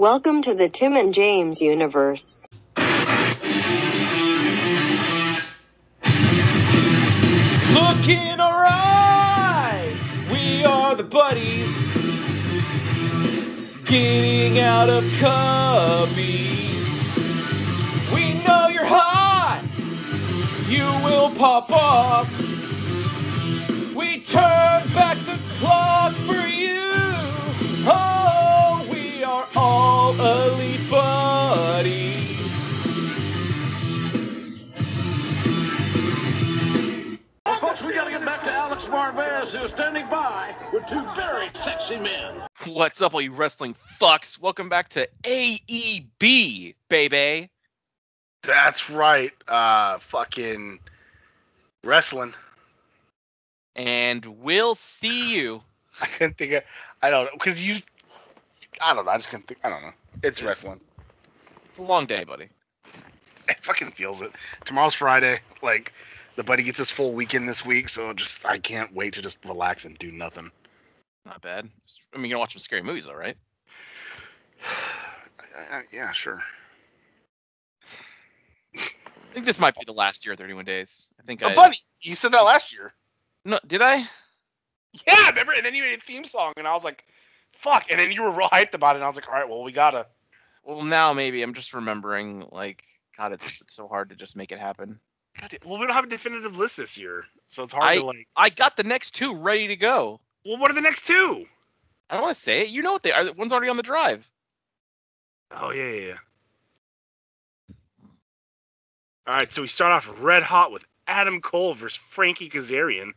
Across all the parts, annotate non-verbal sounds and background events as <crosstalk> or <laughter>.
Welcome to the Tim and James universe. Look in our eyes, we are the buddies. Getting out of cubbies. We know you're hot, you will pop off. We turn back the clock folks, we gotta get back to Alex Marvez, who's standing by with two very sexy men. What's up, all you wrestling fucks? Welcome back to AEB, baby. That's right. Uh, fucking wrestling. And we'll see you. I couldn't think of. I don't know because you. I don't know. I just couldn't think. I don't know. It's wrestling. It's a long day, buddy. It fucking feels it. Tomorrow's Friday. Like the buddy gets his full weekend this week, so just I can't wait to just relax and do nothing. Not bad. I mean, you're gonna watch some scary movies, though, right? <sighs> I, I, yeah, sure. I think this might be the last year of 31 days. I think Oh, I. buddy, you said that last year. No, did I? Yeah, I remember? And then you made a theme song, and I was like, "Fuck!" And then you were real <laughs> hyped about it, and I was like, "All right, well, we gotta." Well, now maybe I'm just remembering. Like, God, it's, it's so hard to just make it happen. God, well, we don't have a definitive list this year, so it's hard I- to like. I got the next two ready to go. Well, what are the next two? I don't want to say it. You know what they are. One's already on the drive. Oh yeah, yeah, yeah. All right, so we start off red hot with Adam Cole versus Frankie Kazarian.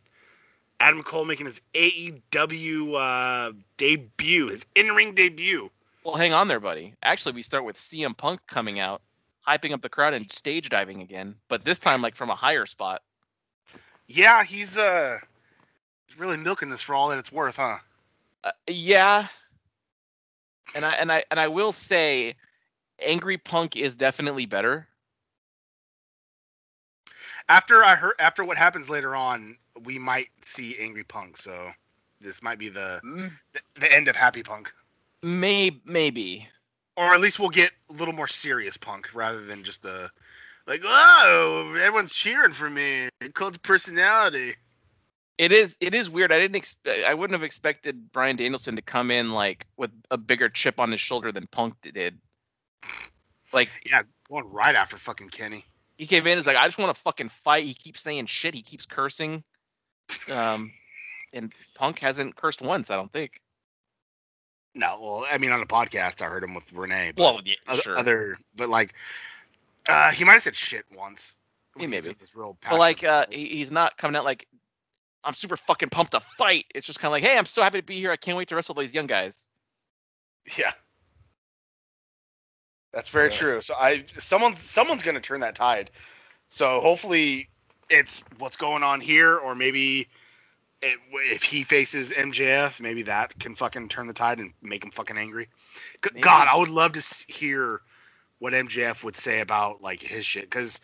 Adam Cole making his AEW uh, debut, his in-ring debut. Well, hang on there, buddy. Actually, we start with CM Punk coming out, hyping up the crowd and stage diving again, but this time like from a higher spot. Yeah, he's uh really milking this for all that it's worth, huh? Uh, yeah. And I and I and I will say, Angry Punk is definitely better. After I heard, after what happens later on, we might see Angry Punk. So this might be the the, the end of Happy Punk, May maybe. Or at least we'll get a little more serious Punk rather than just the like, oh, everyone's cheering for me. It called personality. It is it is weird. I didn't ex- I wouldn't have expected Bryan Danielson to come in like with a bigger chip on his shoulder than Punk did. Like Yeah, going right after fucking Kenny. he came in, is like, I just want to fucking fight. He keeps saying shit. He keeps cursing. Um, and Punk hasn't cursed once, I don't think. No, well, I mean on the podcast I heard him with Renee. But Well, yeah, other, sure. other, but like, uh, he might have said shit once. Yeah, maybe. This real but like, uh, he, he's not coming out like, I'm super fucking pumped to fight. It's just kind of like, hey, I'm so happy to be here. I can't wait to wrestle these young guys. Yeah. That's very Yeah. true. So I someone's someone's gonna turn that tide. So hopefully it's what's going on here, or maybe it, if he faces MJF, maybe that can fucking turn the tide and make him fucking angry. Maybe. God, I would love to hear what MJF would say about like his shit because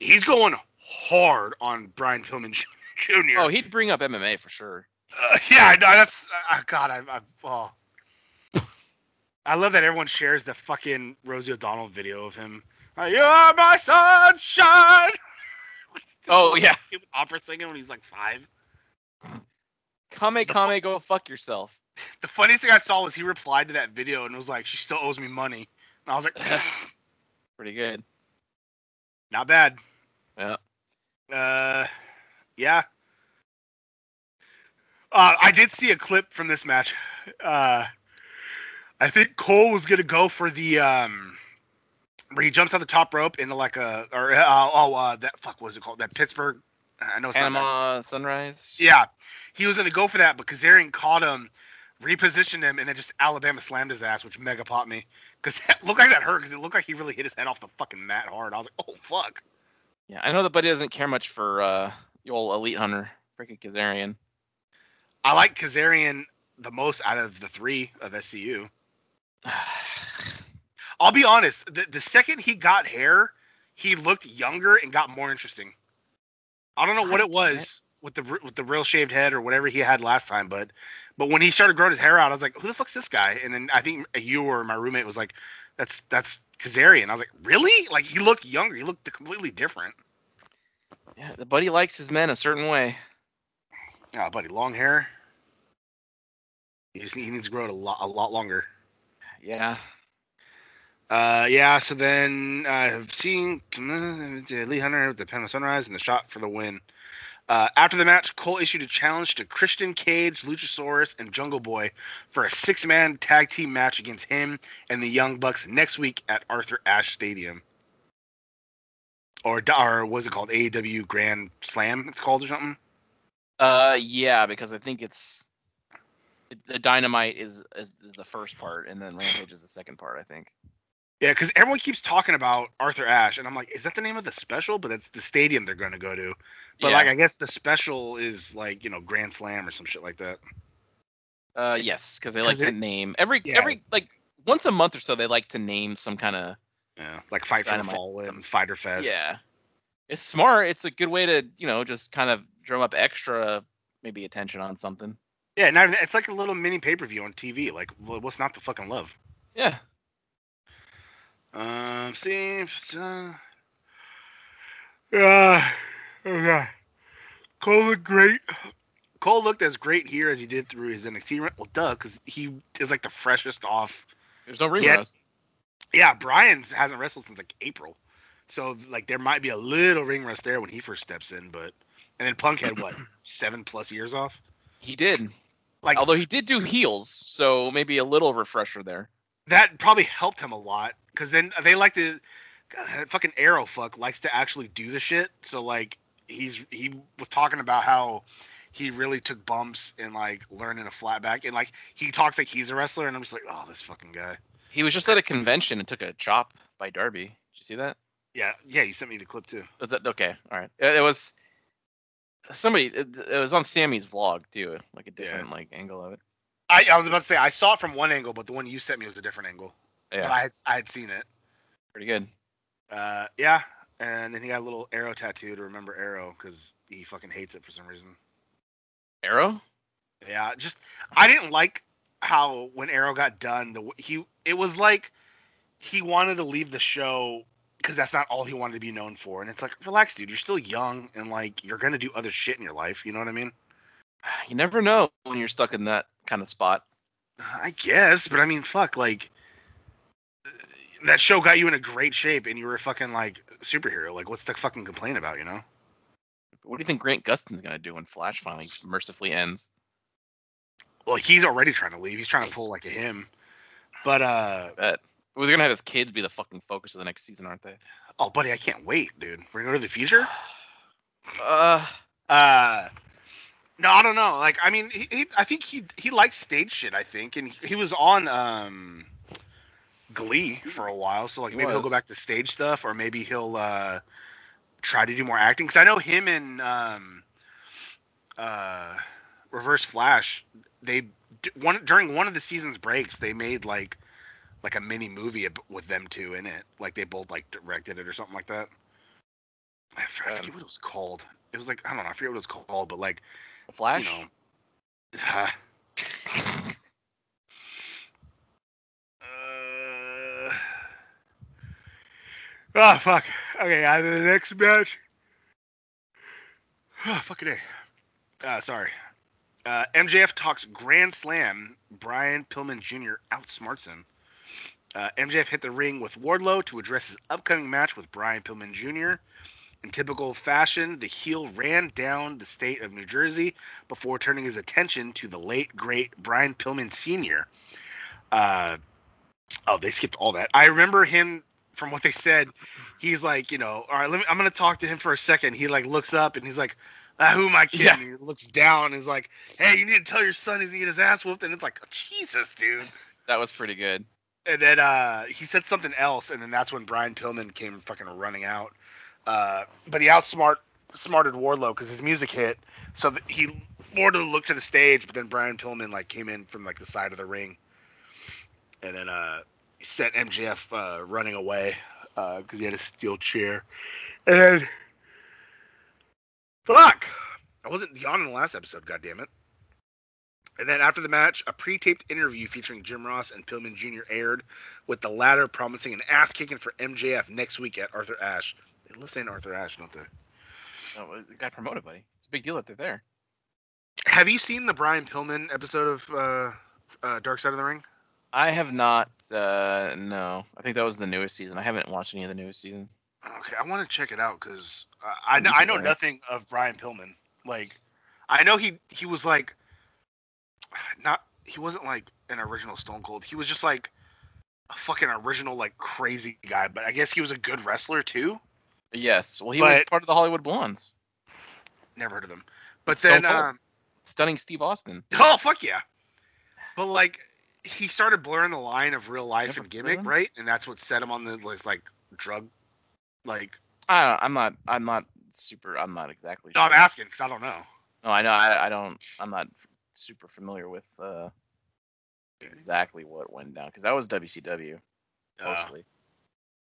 he's going hard on Brian Pillman Jr. Oh, he'd bring up MMA for sure. Uh, yeah, I know, that's uh, God. I, I oh, I love that everyone shares the fucking Rosie O'Donnell video of him. Uh, You're my sunshine. <laughs> Oh, yeah. Opera singing when he's like five. Kame Kame, go fuck yourself. The funniest thing I saw was he replied to that video and was like, "She still owes me money," and I was like, <laughs> <laughs> Pretty good. "Not bad." Yeah. Uh, yeah. Uh, I did see a clip from this match. Uh, I think Cole was gonna go for the um, where he jumps on the top rope into like a or uh, oh uh, that fuck what was it called that Pittsburgh. I know. Panama Sunrise. Yeah, he was gonna go for that, but Kazarian caught him, repositioned him, and then just Alabama slammed his ass, which mega popped me. Cause <laughs> it looked like that hurt, cause it looked like he really hit his head off the fucking mat hard. I was like, oh fuck. Yeah, I know that Buddy doesn't care much for uh, the old Elite Hunter, freaking Kazarian. I like Kazarian the most out of the three of SCU. <sighs> I'll be honest, the, the second he got hair, he looked younger and got more interesting. I don't know what it was. with the with the real shaved head or whatever he had last time. But but when he started growing his hair out, I was like, who the fuck's this guy? And then I think you or my roommate was like, that's that's Kazarian. I was like, really? Like he looked younger. He looked completely different. Yeah, the buddy likes his men a certain way. Oh, buddy, long hair. He just he needs to grow it a lot a lot longer. Yeah. Uh, yeah. So then I've seen uh, Lee Hunter with the Panama Sunrise and the shot for the win. Uh, after the match, Cole issued a challenge to Christian Cage, Luchasaurus, and Jungle Boy for a six-man tag team match against him and the Young Bucks next week at Arthur Ashe Stadium. Or, or was it called AEW Grand Slam? It's called or something. Uh, yeah, because I think it's the dynamite is, is is the first part, and then Rampage is the second part. I think. Yeah, because everyone keeps talking about Arthur Ashe, and I'm like, is that the name of the special? But that's the stadium they're going to go to. But Yeah. like, I guess the special is like you know Grand Slam or some shit like that. Uh, yes, because they like 'Cause to it- name every yeah. every like once a month or so they like to name some kind of Yeah, like Fight for the Fallen, Fyter Fest. yeah. It's smart. It's a good way to you know just kind of drum up extra maybe attention on something. yeah. Even, it's like a little mini pay per view on TV. Like, what's not to fucking love? Yeah. Um, see, if, uh, uh, okay. Cole looked great. Cole looked as great here as he did through his NXT run. Well, duh, because he is like the freshest off There's no ring Yeah. rust. Yeah, Bryan's hasn't wrestled since like April, so like there might be a little ring rust there when he first steps in, but and then Punk had what <clears throat> seven plus years off. He did. Like Although he did do heels, so maybe a little refresher there. that probably helped him a lot because then they like to God, fucking arrow fuck likes to actually do the shit. So like he's he was talking about how he really took bumps and like learning a flat back and like he talks like he's a wrestler and I'm just like oh this fucking guy. He was just at a convention and took a chop by Darby. Did you see that? Yeah, yeah, you sent me the clip too. Was that okay? All right. It, it was somebody. It, it was on Sammy's vlog too, like a different like angle of it. I, I was about to say I saw it from one angle, but the one you sent me was a different angle. Yeah, But I had I had seen it. pretty good. Uh, yeah, and then he got a little arrow tattoo to remember Arrow because he fucking hates it for some reason. Arrow. Yeah, just I didn't like how when Arrow got done, the he it was like he wanted to leave the show because that's not all he wanted to be known for, and it's like relax, dude, you're still young and like you're gonna do other shit in your life. You know what I mean? You never know when you're stuck in that kind of spot. I guess, but I mean, fuck, like that show got you in a great shape, and you were a fucking like superhero. Like, what's the fucking complaint about? You know? What do you think Grant Gustin's gonna do when Flash finally mercifully ends? Well, he's already trying to leave. He's trying to pull like a him. But uh they're gonna have his kids be the fucking focus of the next season, aren't they? oh, buddy, I can't wait, dude. We're gonna go to the future. <sighs> Uh, Uh, no, I don't know. Like, I mean, he, he I think he he likes stage shit. I think, and he, he was on um Glee for a while. So like maybe he'll go back to stage stuff, or maybe he'll uh try to do more acting. Because I know him and um uh Reverse Flash. They one during one of the season's breaks, they made like like a mini movie with them two in it. Like they both like directed it or something like that. I f- I Um, forget what it was called. It was like I don't know. I forget what it was called, but like Flash. you know. <sighs> Uh, uh, oh fuck. Okay, on the next match. Oh, fucking a. Uh, sorry. Uh, MJF talks Grand Slam. Brian Pillman Jr. outsmarts him. Uh, MJF hit the ring with Wardlow to address his upcoming match with Brian Pillman Jr. In typical fashion, the heel ran down the state of New Jersey before turning his attention to the late great Brian Pillman Sr. Uh, oh, they skipped all that. I remember him from what they said. He's like, you know, all right, let me. I'm gonna talk to him for a second. He like looks up and he's like, ah, "Who am I kidding?" Yeah. He looks down and is like, "Hey, you need to tell your son he's gonna get his ass whooped." And it's like, Jesus, dude. That was pretty good. And then uh, he said something else, and then that's when Brian Pillman came fucking running out. Uh, but he outsmart smarted Wardlow because his music hit. So he Wardlow looked to the stage, but then Brian Pillman like came in from like the side of the ring, and then uh, sent MJF uh, running away because he had a steel chair. And fuck. I wasn't on in the last episode. God damn it. And then after the match, a pre-taped interview featuring Jim Ross and Pillman Jr. aired, with the latter promising an ass kicking for MJF next week at Arthur Ashe. They saying Arthur Ashe, don't they? Oh, it got promoted, buddy. It's a big deal that they're there. Have you seen the Brian Pillman episode of uh, uh, Dark Side of the Ring? I have not. Uh, no, I think that was the newest season. I haven't watched any of the newest season. Okay, I want to check it out because uh, I know I know nothing of Brian Pillman. Like, I know he he was like, not he wasn't like an original Stone Cold. He was just like a fucking original like crazy guy. But I guess he was a good wrestler too. Yes. Well, he was part of the Hollywood Blondes. Never heard of him. But Stone then, um, Stunning Steve Austin. <laughs> oh fuck yeah. But like, he started blurring the line of real life and gimmick, him? right? And that's what set him on the this, like drug, like. I, I'm not. I'm not super. I'm not exactly. No, I'm sure. asking because I don't know. No, I know. I, I don't. I'm not super familiar with uh, exactly what went down because that was WCW Uh, mostly.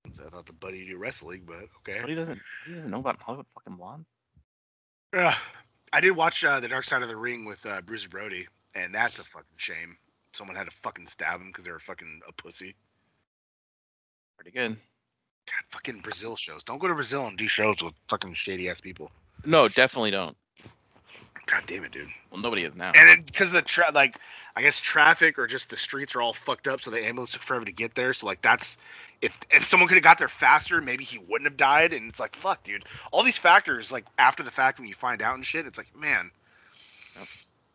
I thought the buddy do wrestling, but okay. but he doesn't. He doesn't know about Hollywood fucking Blonde. Ugh. I did watch uh, the Dark Side of the Ring with uh, Bruiser Brody, and that's a fucking shame. Someone had to fucking stab him because they were fucking a pussy. Pretty good. God, fucking Brazil shows. Don't go to Brazil and do shows with fucking shady ass people. No, definitely don't. God damn it, dude. Well, nobody is now. And because the tra- like, I guess traffic or just the streets are all fucked up, so the ambulance took forever to get there. So like that's if if someone could have got there faster, maybe he wouldn't have died. And it's like fuck, dude. All these factors like after the fact when you find out and shit, it's like man, Yep.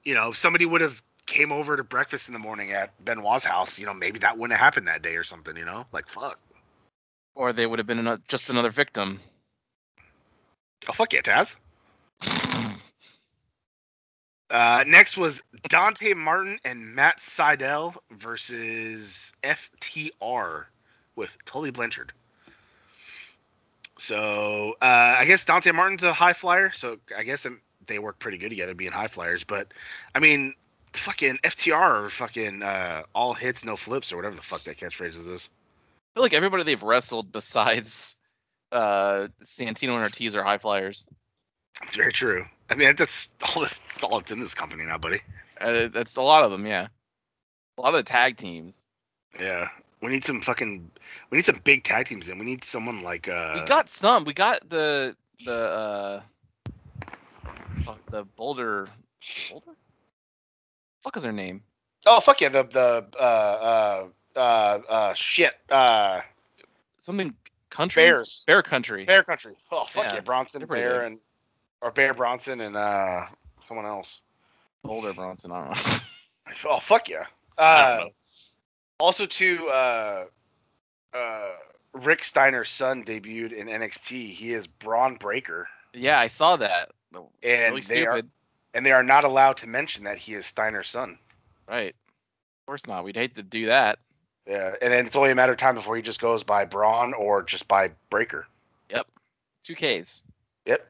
you know, if somebody would have came over to breakfast in the morning at Benoit's house, you know, maybe that wouldn't have happened that day or something. You know, like fuck. Or they would have been just another victim. Oh fuck yeah, Taz. Uh, next was Dante Martin and Matt Sydal versus FTR with Tully Blanchard. So uh, I guess Dante Martin's a high flyer, so I guess um, they work pretty good together being high flyers. But I mean, fucking FTR are fucking uh, all hits, no flips, or whatever the fuck that catchphrase is. I feel like everybody they've wrestled besides uh, Santana and Ortiz are high flyers. It's very true. I mean, that's all this. That's all that's in this company now, buddy. Uh, that's a lot of them, yeah. A lot of the tag teams. Yeah, we need some fucking. We need some big tag teams in. We need someone like. uh we got some. We got the the uh the Boulder Boulder. Fuck is her name? Oh fuck yeah! The the uh uh uh uh shit uh Something country. Bears Bear country. Bear Country. Oh fuck Yeah, yeah! Bronson Bear good. and or Bear Bronson and uh someone else. Boulder Bronson. I don't know. <laughs> Oh fuck yeah! Uh, also too uh uh Rick Steiner's son debuted in NXT. He is Bron Breakker, Yeah, I saw that. and really they are stupid. And they are not allowed to mention that he is Steiner's son. Right. Of course not. We'd hate to do that. Yeah, and then it's only a matter of time before he just goes by Bron or just by Breakker. Yep. Two Ks. Yep.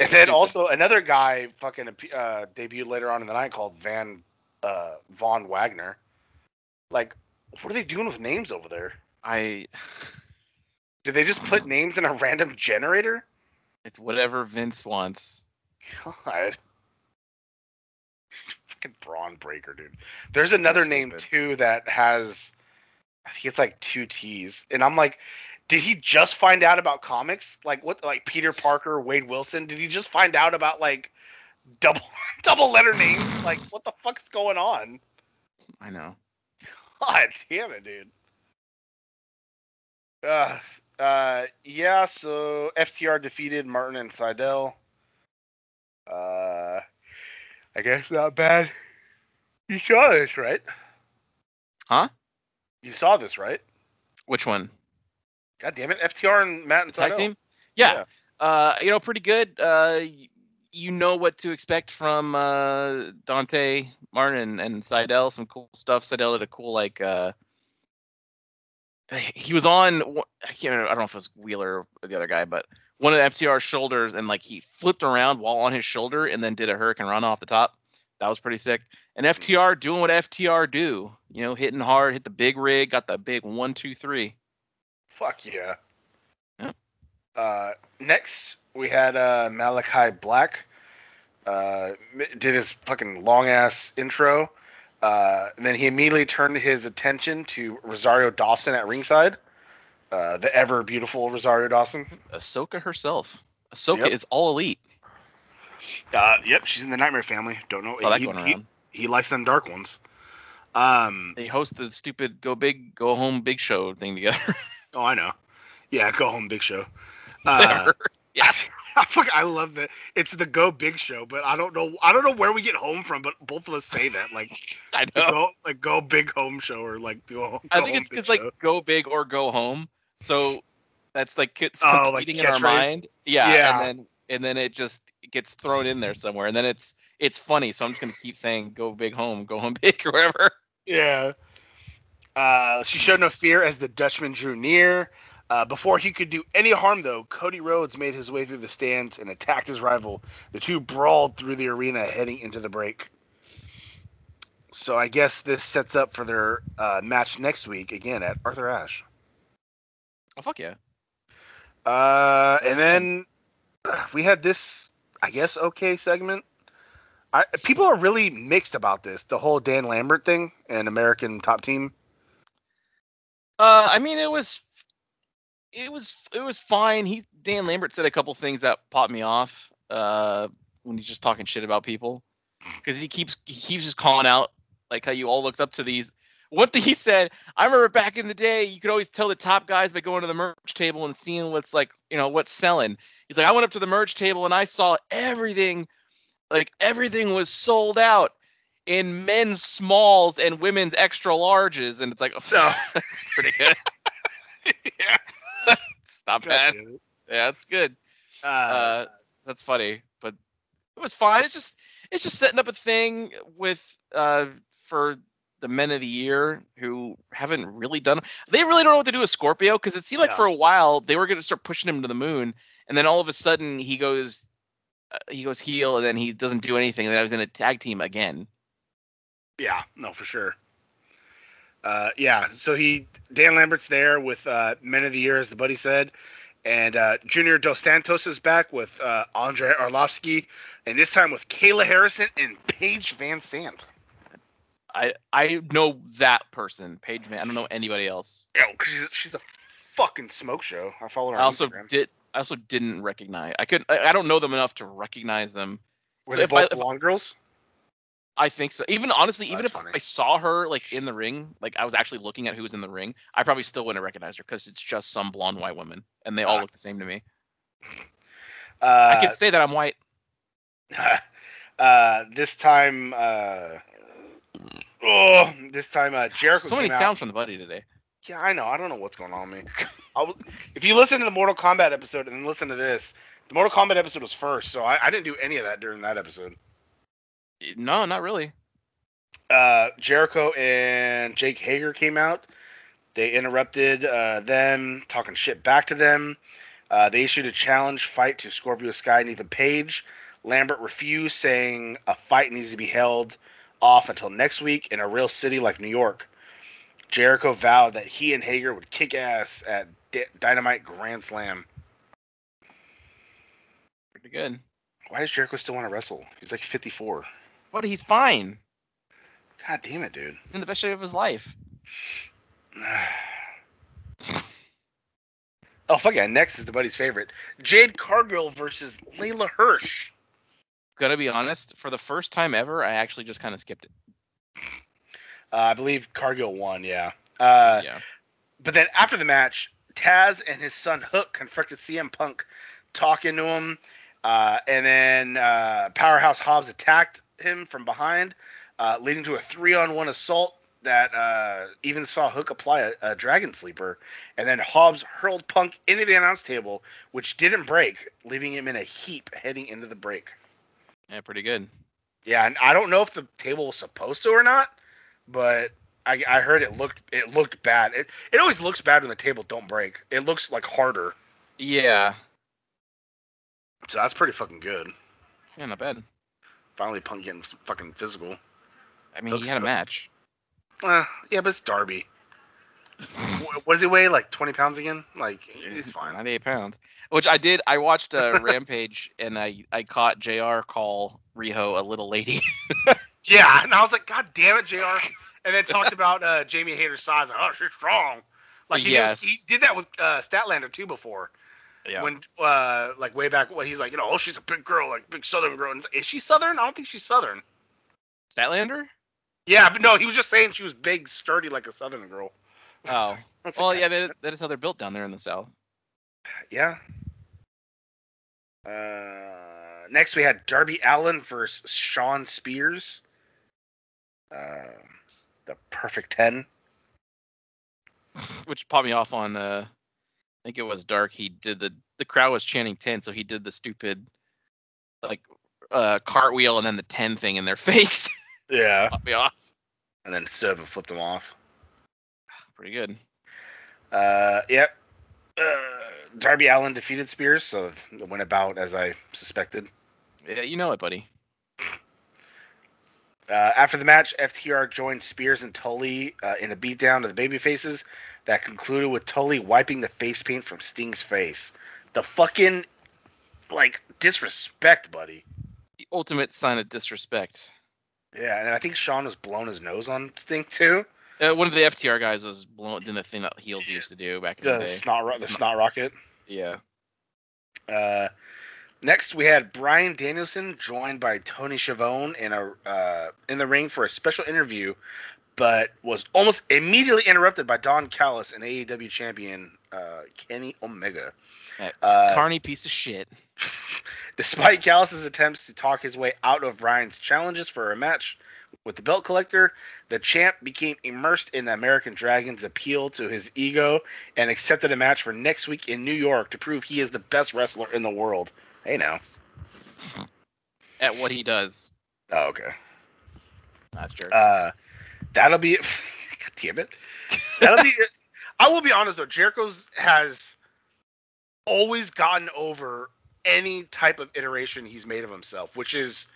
And then also another guy fucking uh, debuted later on in the night called Van uh, Von Wagner. Like, what are they doing with names over there? I. <laughs> Did they just put names in a random generator? It's whatever Vince wants. God. Fucking Bron Breakker, dude. There's another name stupid. too that has, I think it's like two T's, and I'm like, did he just find out about comics? Like what? Like Peter Parker, Wade Wilson? Did he just find out about like double <laughs> double letter names? Like what the fuck's going on? I know. God damn it, dude. Uh, uh, yeah. So FTR defeated Martin and Sydal. Uh, I guess not bad. You saw this, right? Huh? You saw this, right? Which one? God damn it, FTR and Matt and Tag team? Yeah. Uh, you know, pretty good. Uh, you know what to expect from uh Dante Martin and, and Sydal. Some cool stuff. Sydal did a cool like uh. He was on. I can't remember. I don't know if it was Wheeler or the other guy, but one of the FTR's shoulders, and like he flipped around while on his shoulder, and then did a hurricanrana off the top. That was pretty sick. And FTR doing what FTR do. You know, hitting hard, hit the big rig, got the big one, two, three. Fuck yeah. Yeah. Uh, next we had uh, Malakai Black uh, did his fucking long ass intro. Uh, and then he immediately turned his attention to Rosario Dawson at ringside. Uh, the ever beautiful Rosario Dawson. Ahsoka herself. Ahsoka Yep. is all elite. Uh, yep, she's in the Nightmare family. Don't know. Saw that he, going he- around. he likes them dark ones. Um, They host the stupid go big, go home big show thing together. <laughs> oh, I know. Yeah, go home, Big Show. Uh, <laughs> yeah. I love that. It's the Go Big Show, but I don't know. I don't know where we get home from, but both of us say that like <laughs> I know. go like Go Big Home Show or like go. go I think it's because like go big or go home. So that's like it's Oh, like competing in our mind. Yeah, Yeah. And then and then it just gets thrown in there somewhere, and then it's it's funny. So I'm just gonna keep saying go big home, go home <laughs> big or whatever. Yeah. Uh, she showed no fear as the Dutchman drew near. Uh, before he could do any harm, though, Cody Rhodes made his way through the stands and attacked his rival. The two brawled through the arena heading into the break. So I guess this sets up for their uh, match next week again at Arthur Ashe. Oh fuck yeah. Uh, and then uh, we had this, I guess, okay segment. I, people are really mixed about this, the whole Dan Lambert thing and American Top Team. Uh, I mean, it was, it was, it was fine. He Dan Lambert said a couple things that popped me off. Uh, when he's just talking shit about people, because he keeps he keeps just calling out like how you all looked up to these. One thing he said, I remember back in the day, you could always tell the top guys by going to the merch table and seeing what's like, you know, what's selling. He's like, I went up to the merch table and I saw everything, like everything was sold out in men's smalls and women's extra larges, and it's like, <laughs> oh, that's pretty good. <laughs> yeah. It's not bad. Yeah, it's good. Uh, Uh, that's funny, but it was fine. It's just it's just setting up a thing with uh for the men of the year who haven't really done. They really don't know what to do with Scorpio because it seemed like No. for a while they were going to start pushing him to the moon, and then all of a sudden he goes uh, he goes heel, and then he doesn't do anything. And then I was in a tag team again. yeah, no, for sure. Uh, yeah, so he Dan Lambert's there with uh, Men of the Year, as the buddy said, and uh, Junior Dos Santos is back with uh, Andrei Arlovski, and this time with Kayla Harrison and Paige VanZant. I I know that person, Paige Van. I don't know anybody else. 'cause she's she's a fucking smoke show. I follow her I on also Instagram. did. I also didn't recognize. I could. I, I don't know them enough to recognize them. Were so they I- both if- blonde girls? I think so. Even honestly, even that's if funny. I saw her like in the ring, like I was actually looking at who was in the ring, I probably still wouldn't recognize her because it's just some blonde white woman, and they all Ah. look the same to me. <laughs> Uh, I can say that I'm white. <laughs> uh, this time, uh, oh, this time, uh, <sighs> Jericho. so many out- sounds from the buddy today. Yeah, I know. I don't know what's going on, man. <laughs> I was, if you listen to the Mortal Kombat episode and then listen to this, the Mortal Kombat episode was first, so I, I didn't do any of that during that episode. No, not really. Uh, Jericho and Jake Hager came out. They interrupted uh, them, talking shit back to them. Uh, they issued a challenge fight to Scorpio Sky and Ethan Page. Lambert refused, saying a fight needs to be held off until next week in a real city like New York. Jericho vowed that he and Hager would kick ass at D- Dynamite Grand Slam. Pretty good. Why does Jericho still want to wrestle? He's like 54. But he's fine. God damn it, dude. He's in the best shape of his life. <sighs> oh fuck yeah! Next is the buddy's favorite: Jade Cargill versus Leyla Hirsch. Gotta be honest. For the first time ever, I actually just kind of skipped it. Uh, I believe Cargill won. Yeah. Uh, yeah. But then after the match, Taz and his son Hook confronted CM Punk, talking to him, uh, and then uh, Powerhouse Hobbs attacked him from behind, uh, leading to a three-on-one assault that uh, even saw Hook apply a, a Dragon Sleeper, and then Hobbs hurled Punk into the announce table, which didn't break, leaving him in a heap heading into the break. Yeah, pretty good. Yeah, and I don't know if the table was supposed to or not, but I, I heard it looked it looked bad. It it always looks bad when the table don't break. It looks like harder. Yeah. So that's pretty fucking good. Yeah, not bad. Finally, Punk getting fucking physical. I mean, Looks he had a match. Uh, yeah, but it's Darby. <laughs> What does he weigh? Like 20 pounds again? Like it's fine. 98 pounds. Which I did. I watched uh, <laughs> Rampage and I I caught Jr. call Riho a little lady. <laughs> Yeah, and I was like, God damn it, Jr. And then talked about uh, Jamie Hayter's size. Like, oh, she's strong. Like he, Yes. did, he did that with uh, Statlander too before. Yeah. When uh, like way back when he's like, you know, oh, she's a big girl, like big Southern girl. And is she Southern? I don't think she's Southern. Statlander? Yeah, but no, he was just saying she was big, sturdy, like a Southern girl. Oh. <laughs> That's Well, yeah, that, that is how they're built down there in the south. Yeah. Uh, next we had Darby Allin versus Shawn Spears. Uh, the perfect ten. Which popped me off on uh think it was Dark. He did the the crowd was chanting 10, so he did the stupid like uh cartwheel and then the 10 thing in their <laughs> face. Yeah. me off. And then stood up and flipped them off. Pretty good. Uh, yep. Uh, Darby Allin defeated Spears, so it went about as I suspected. Yeah, you know it, buddy. Uh, after the match, FTR joined Spears and Tully uh, in a beatdown of the babyfaces that concluded with Tully wiping the face paint from Sting's face. The fucking like disrespect, buddy. The ultimate sign of disrespect. Yeah, and I think Shawn was blown his nose on Sting too. Uh, one of the FTR guys was blown doing the thing that heels used to do back in the, The day. snot, ro- the Snot- snot rocket. Yeah. Uh, next, we had Bryan Danielson joined by Tony Schiavone in a uh, in the ring for a special interview, but was almost immediately interrupted by Don Callis and AEW champion uh, Kenny Omega. Uh, carny piece of shit. <laughs> Despite Callis's attempts to talk his way out of Bryan's challenges for a match with the belt collector, the champ became immersed in the American Dragon's appeal to his ego and accepted a match for next week in New York to prove he is the best wrestler in the world. Hey now. At what he does. Oh, okay. That's jerk. Uh, that'll be. <laughs> God damn it. That'll be. I will be honest though. Jericho's has always gotten over any type of iteration he's made of himself, which is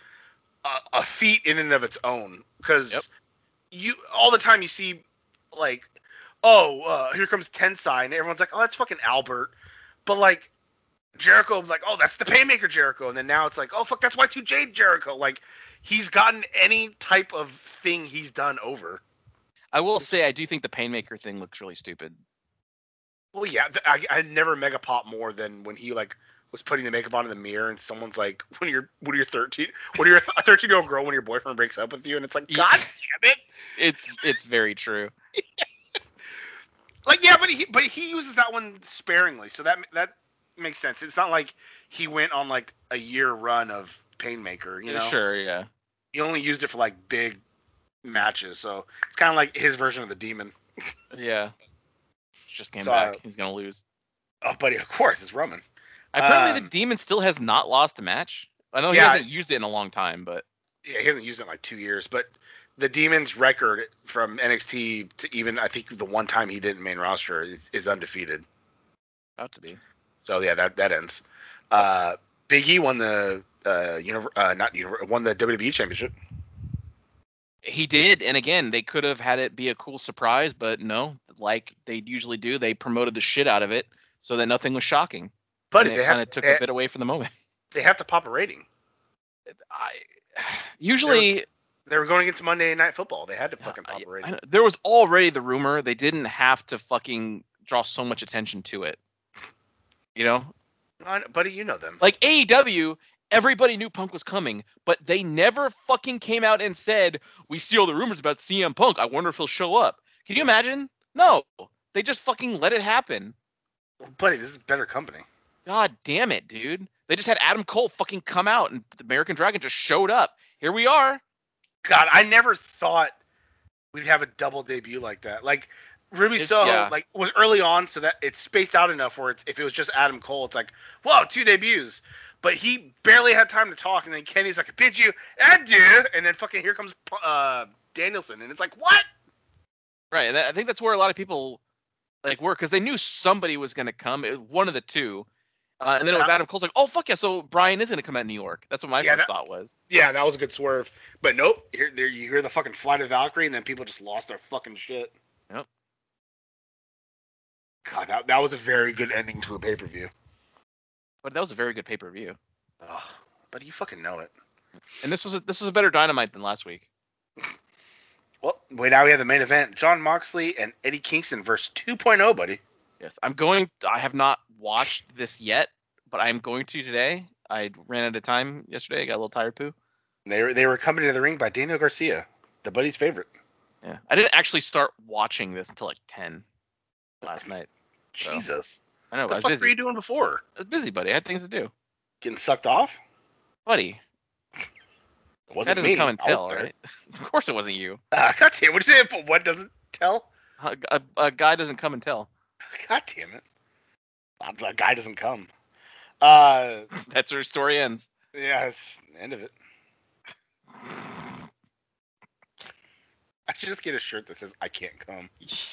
a, a feat in and of its own. Because Yep. you all the time you see like, oh, uh, here comes Tensai, and everyone's like, oh, that's fucking Albert. But like. Jericho, like, oh, that's the Painmaker Jericho, and then now it's like, oh, fuck, that's Y2J Jericho. Like, he's gotten any type of thing he's done over. I will say I do think the Painmaker thing looks really stupid. Well, yeah, th- I, I never mega pop more than when he like was putting the makeup on in the mirror, and someone's like, <laughs> "When you're when you're 13, when you're a 13 year old girl, when your boyfriend breaks up with you," and it's like. God damn it! <laughs> It's it's very true. <laughs> Like, yeah, but he but he uses that one sparingly, so that that makes sense. It's not like he went on like a year run of Painmaker, you know. Sure, yeah. He only used it for like big matches, so it's kind of like his version of the demon. <laughs> Yeah. Just came So, back. uh, He's gonna lose. Oh, buddy, of course, it's Roman. Apparently um, the demon still has not lost a match. I know he Yeah. hasn't used it in a long time, but yeah, he hasn't used it in like two years, but the Demons record from NXT to even I think the one time he didn't main roster is, is undefeated. about to be. So yeah, that that ends. Uh, Big E won the uh, univer- uh not univer- won the WWE championship. He did, and again, they could have had it be a cool surprise, but no, like they usually do, they promoted the shit out of it so that nothing was shocking. But and they it kind of took they, a bit away from the moment. they have to pop a rating. I usually They were going against Monday Night Football. They had to fucking pop a rating. know- there was already the rumor. They didn't have to fucking draw so much attention to it. You know, I know, buddy, you know them. like AEW, everybody knew Punk was coming, but they never fucking came out and said, "We see all the rumors about CM Punk. I wonder if he'll show up." Can you imagine? No, they just fucking let it happen. buddy, this is better company. God damn it, dude. They just had Adam Cole fucking come out, and the American Dragon just showed up. Here we are. God, I never thought we'd have a double debut like that. Like Ruby It- Soho, yeah. like was early on, so that it's spaced out enough where it's if it was just Adam Cole, it's like, whoa, two debuts. But he barely had time to talk, and then Kenny's like, "Bid you adieu," and then fucking here comes uh, Danielson, and it's like, what? Right. And I think that's where a lot of people like were because they knew somebody was going to come. It was one of the two. Uh, and then it was Adam Cole's like, oh fuck yeah, so Brian is going to come out New York. That's what my Yeah, first that- thought was. Yeah, that was a good swerve. But nope, here there you hear the fucking flight of Valkyrie, and then people just lost their fucking shit. Yep. God, that, that was a very good ending to a pay per view. But that was a very good pay per view. Oh, but you fucking know it. And this was a, this was a better dynamite than last week. <laughs> Well, wait, now we have the main event: Jon Moxley and Eddie Kingston versus 2.0, buddy. Yes, I'm going. I have not watched this yet, but I'm going to today. I ran out of time yesterday. I got a little tired poo. They were they were coming to the ring by Daniel Garcia, the buddy's favorite. Yeah, I didn't actually start watching this until like ten last night. So, Jesus, I know, what the I fuck was were you busy. doing before? I was busy, buddy. I had things to do, Getting sucked off? buddy. It wasn't doesn't me. come and tell, right? <laughs> of course, it wasn't you. <laughs> Ah, God damn! What did you say? But what doesn't tell? A, a, a guy doesn't come and tell. God damn it! The guy doesn't come. Uh, <laughs> That's where story ends. yeah, it's the end of it. I should just get a shirt that says "I can't come."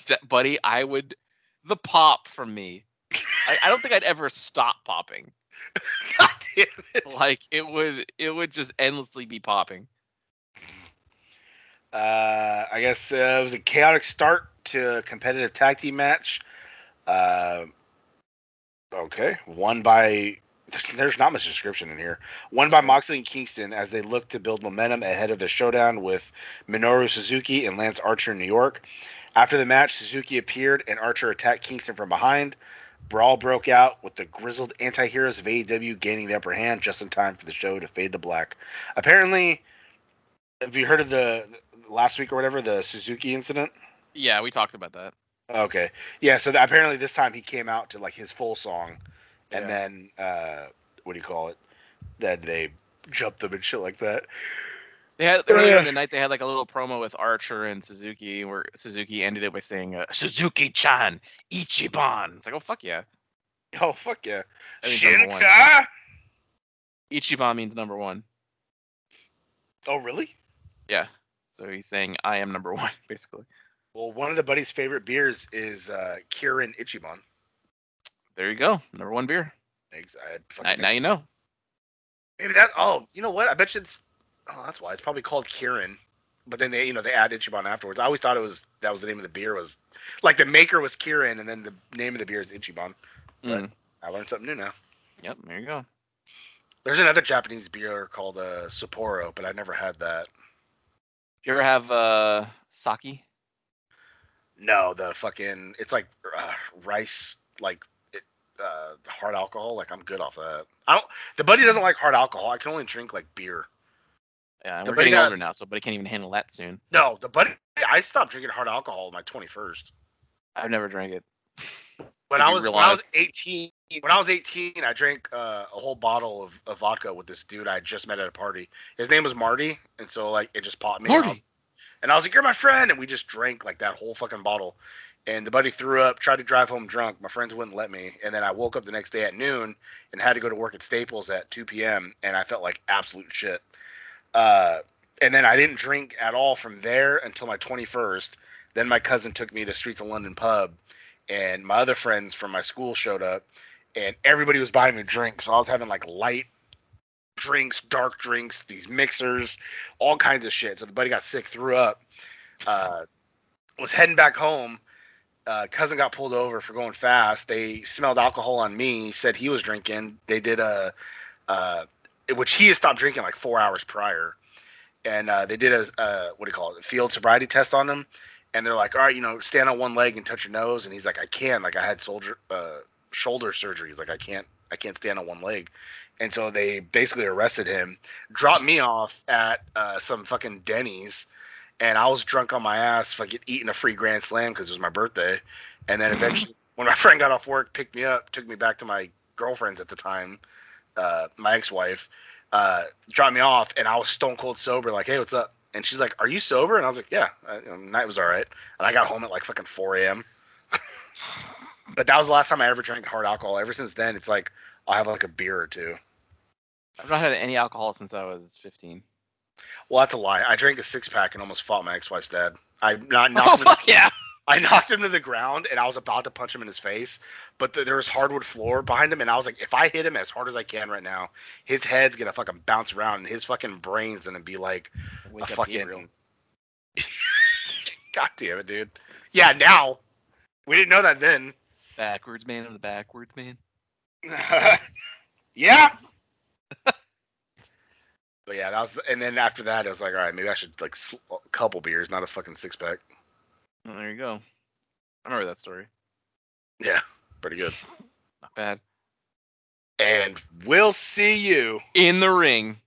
That, buddy, I would. The pop from me. I, I don't think I'd ever stop popping. <laughs> God damn it! Like it would, it would just endlessly be popping. Uh, I guess uh, it was a chaotic start to a competitive tag team match. Uh, okay, won by. <laughs> There's not much description in here. Won by Moxley and Kingston as they look to build momentum ahead of the showdown with Minoru Suzuki and Lance Archer in New York. After the match, Suzuki appeared and Archer attacked Kingston from behind. Brawl broke out with the grizzled anti-heroes of AEW gaining the upper hand just in time for the show to fade to black. Apparently, have you heard of the last week or whatever the Suzuki incident? Yeah, we talked about that. Okay, yeah. So th- apparently this time he came out to like his full song, and Yeah. then uh, what do you call it? Then they jumped them and shit like that. They had earlier in the night. They had like a little promo with Archer and Suzuki, where Suzuki ended it by saying uh, "Suzuki-chan, Ichiban." It's like, oh fuck yeah, Oh fuck yeah! That means number one. Shinka! Ichiban means number one. Oh really? Yeah, so he's saying I am number one, <laughs> basically. Well, one of the buddy's favorite beers is uh, Kirin Ichiban. There you go, number one beer. Eggs. I had Now, now you know. Maybe that. Oh, you know what? I bet you it's. Oh, that's why it's probably called Kirin. But then they, you know, they add Ichiban afterwards. I always thought it was that was the name of the beer was, like the maker was Kirin, and then the name of the beer is Ichiban. But- Mm. I learned something new now. Yep, there you go. There's another Japanese beer called uh, Sapporo, but I never had that. Do you ever have uh sake? No, the fucking it's like uh, rice, like it, uh, hard alcohol. Like I'm good off that. I don't. The buddy doesn't like hard alcohol. I can only drink like beer. Yeah, The we're buddy getting got- older now, so buddy can't even handle that soon. No, the buddy. I stopped drinking hard alcohol on my 21st. I've never drank it. When <laughs> I was when I was 18, when I was 18, I drank uh, a whole bottle of, of vodka with this dude I just met at a party. His name was Marty, and so like it just popped me. and Marty. And I was like, "You're my friend," and we just drank like that whole fucking bottle. And the buddy threw up, tried to drive home drunk. My friends wouldn't let me. And then I woke up the next day at noon and had to go to work at Staples at 2 p.m. And I felt like absolute shit. Uh, and then I didn't drink at all from there until my 21st. Then my cousin took me to Streets of London pub, and my other friends from my school showed up, and everybody was buying me drinks. So I was having like light drinks, dark drinks, these mixers, all kinds of shit. So the buddy got sick, threw up, uh, was heading back home. Uh, cousin got pulled over for going fast. They smelled alcohol on me. Said he was drinking. They did a, uh, which he had stopped drinking like four hours prior, and uh, they did a, uh, what do you call it, a field sobriety test on him. And they're like, all right, you know, stand on one leg and touch your nose. And he's like, I can't. Like I had soldier, uh, shoulder surgery. He's like, I can't, I can't stand on one leg. And so they basically arrested him, dropped me off at uh, some fucking Denny's, and I was drunk on my ass, fucking eating a free Grand Slam because it was my birthday. And then eventually, <laughs> when my friend got off work, picked me up, took me back to my girlfriend's at the time, uh, my ex-wife, uh, dropped me off, and I was stone cold sober. Like, hey, what's up? And she's like, "Are you sober?" And I was like, "Yeah." Uh, you know, night was all right. And I got home at like fucking 4 a.m. <laughs> but that was the last time I ever drank hard alcohol. Ever since then, it's like I'll have like a beer or two. I've not had any alcohol since I was 15. Well, that's a lie. I drank a six pack and almost fought my ex-wife's dad. I not Oh fuck yeah! <laughs> I knocked him to the ground and I was about to punch him in his face, but th there was hardwood floor behind him and I was like, if I hit him as hard as I can right now, his head's gonna fucking bounce around and his fucking brain's gonna be like Wake a fucking. Gabriel. <laughs> God damn it, dude. Yeah, now we didn't know that then. Backwards man of the backwards man. <laughs> yeah. but yeah, that was. And then after that, I was like, all right, maybe I should like sl- a couple beers, not a fucking six pack. Oh, there you go. I remember that story. Yeah, pretty good. <laughs> Not bad. And we'll see you. In the ring.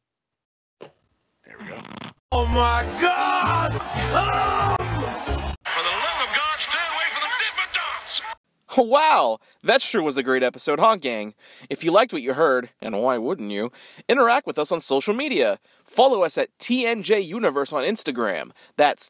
There we go. Oh my god! For the love of God, stay away from the Dippin' Dots! <laughs> Wow, that sure was a great episode, huh, gang? If you liked what you heard, and why wouldn't you, interact with us on social media. Follow us at TNJ Universe on Instagram. That's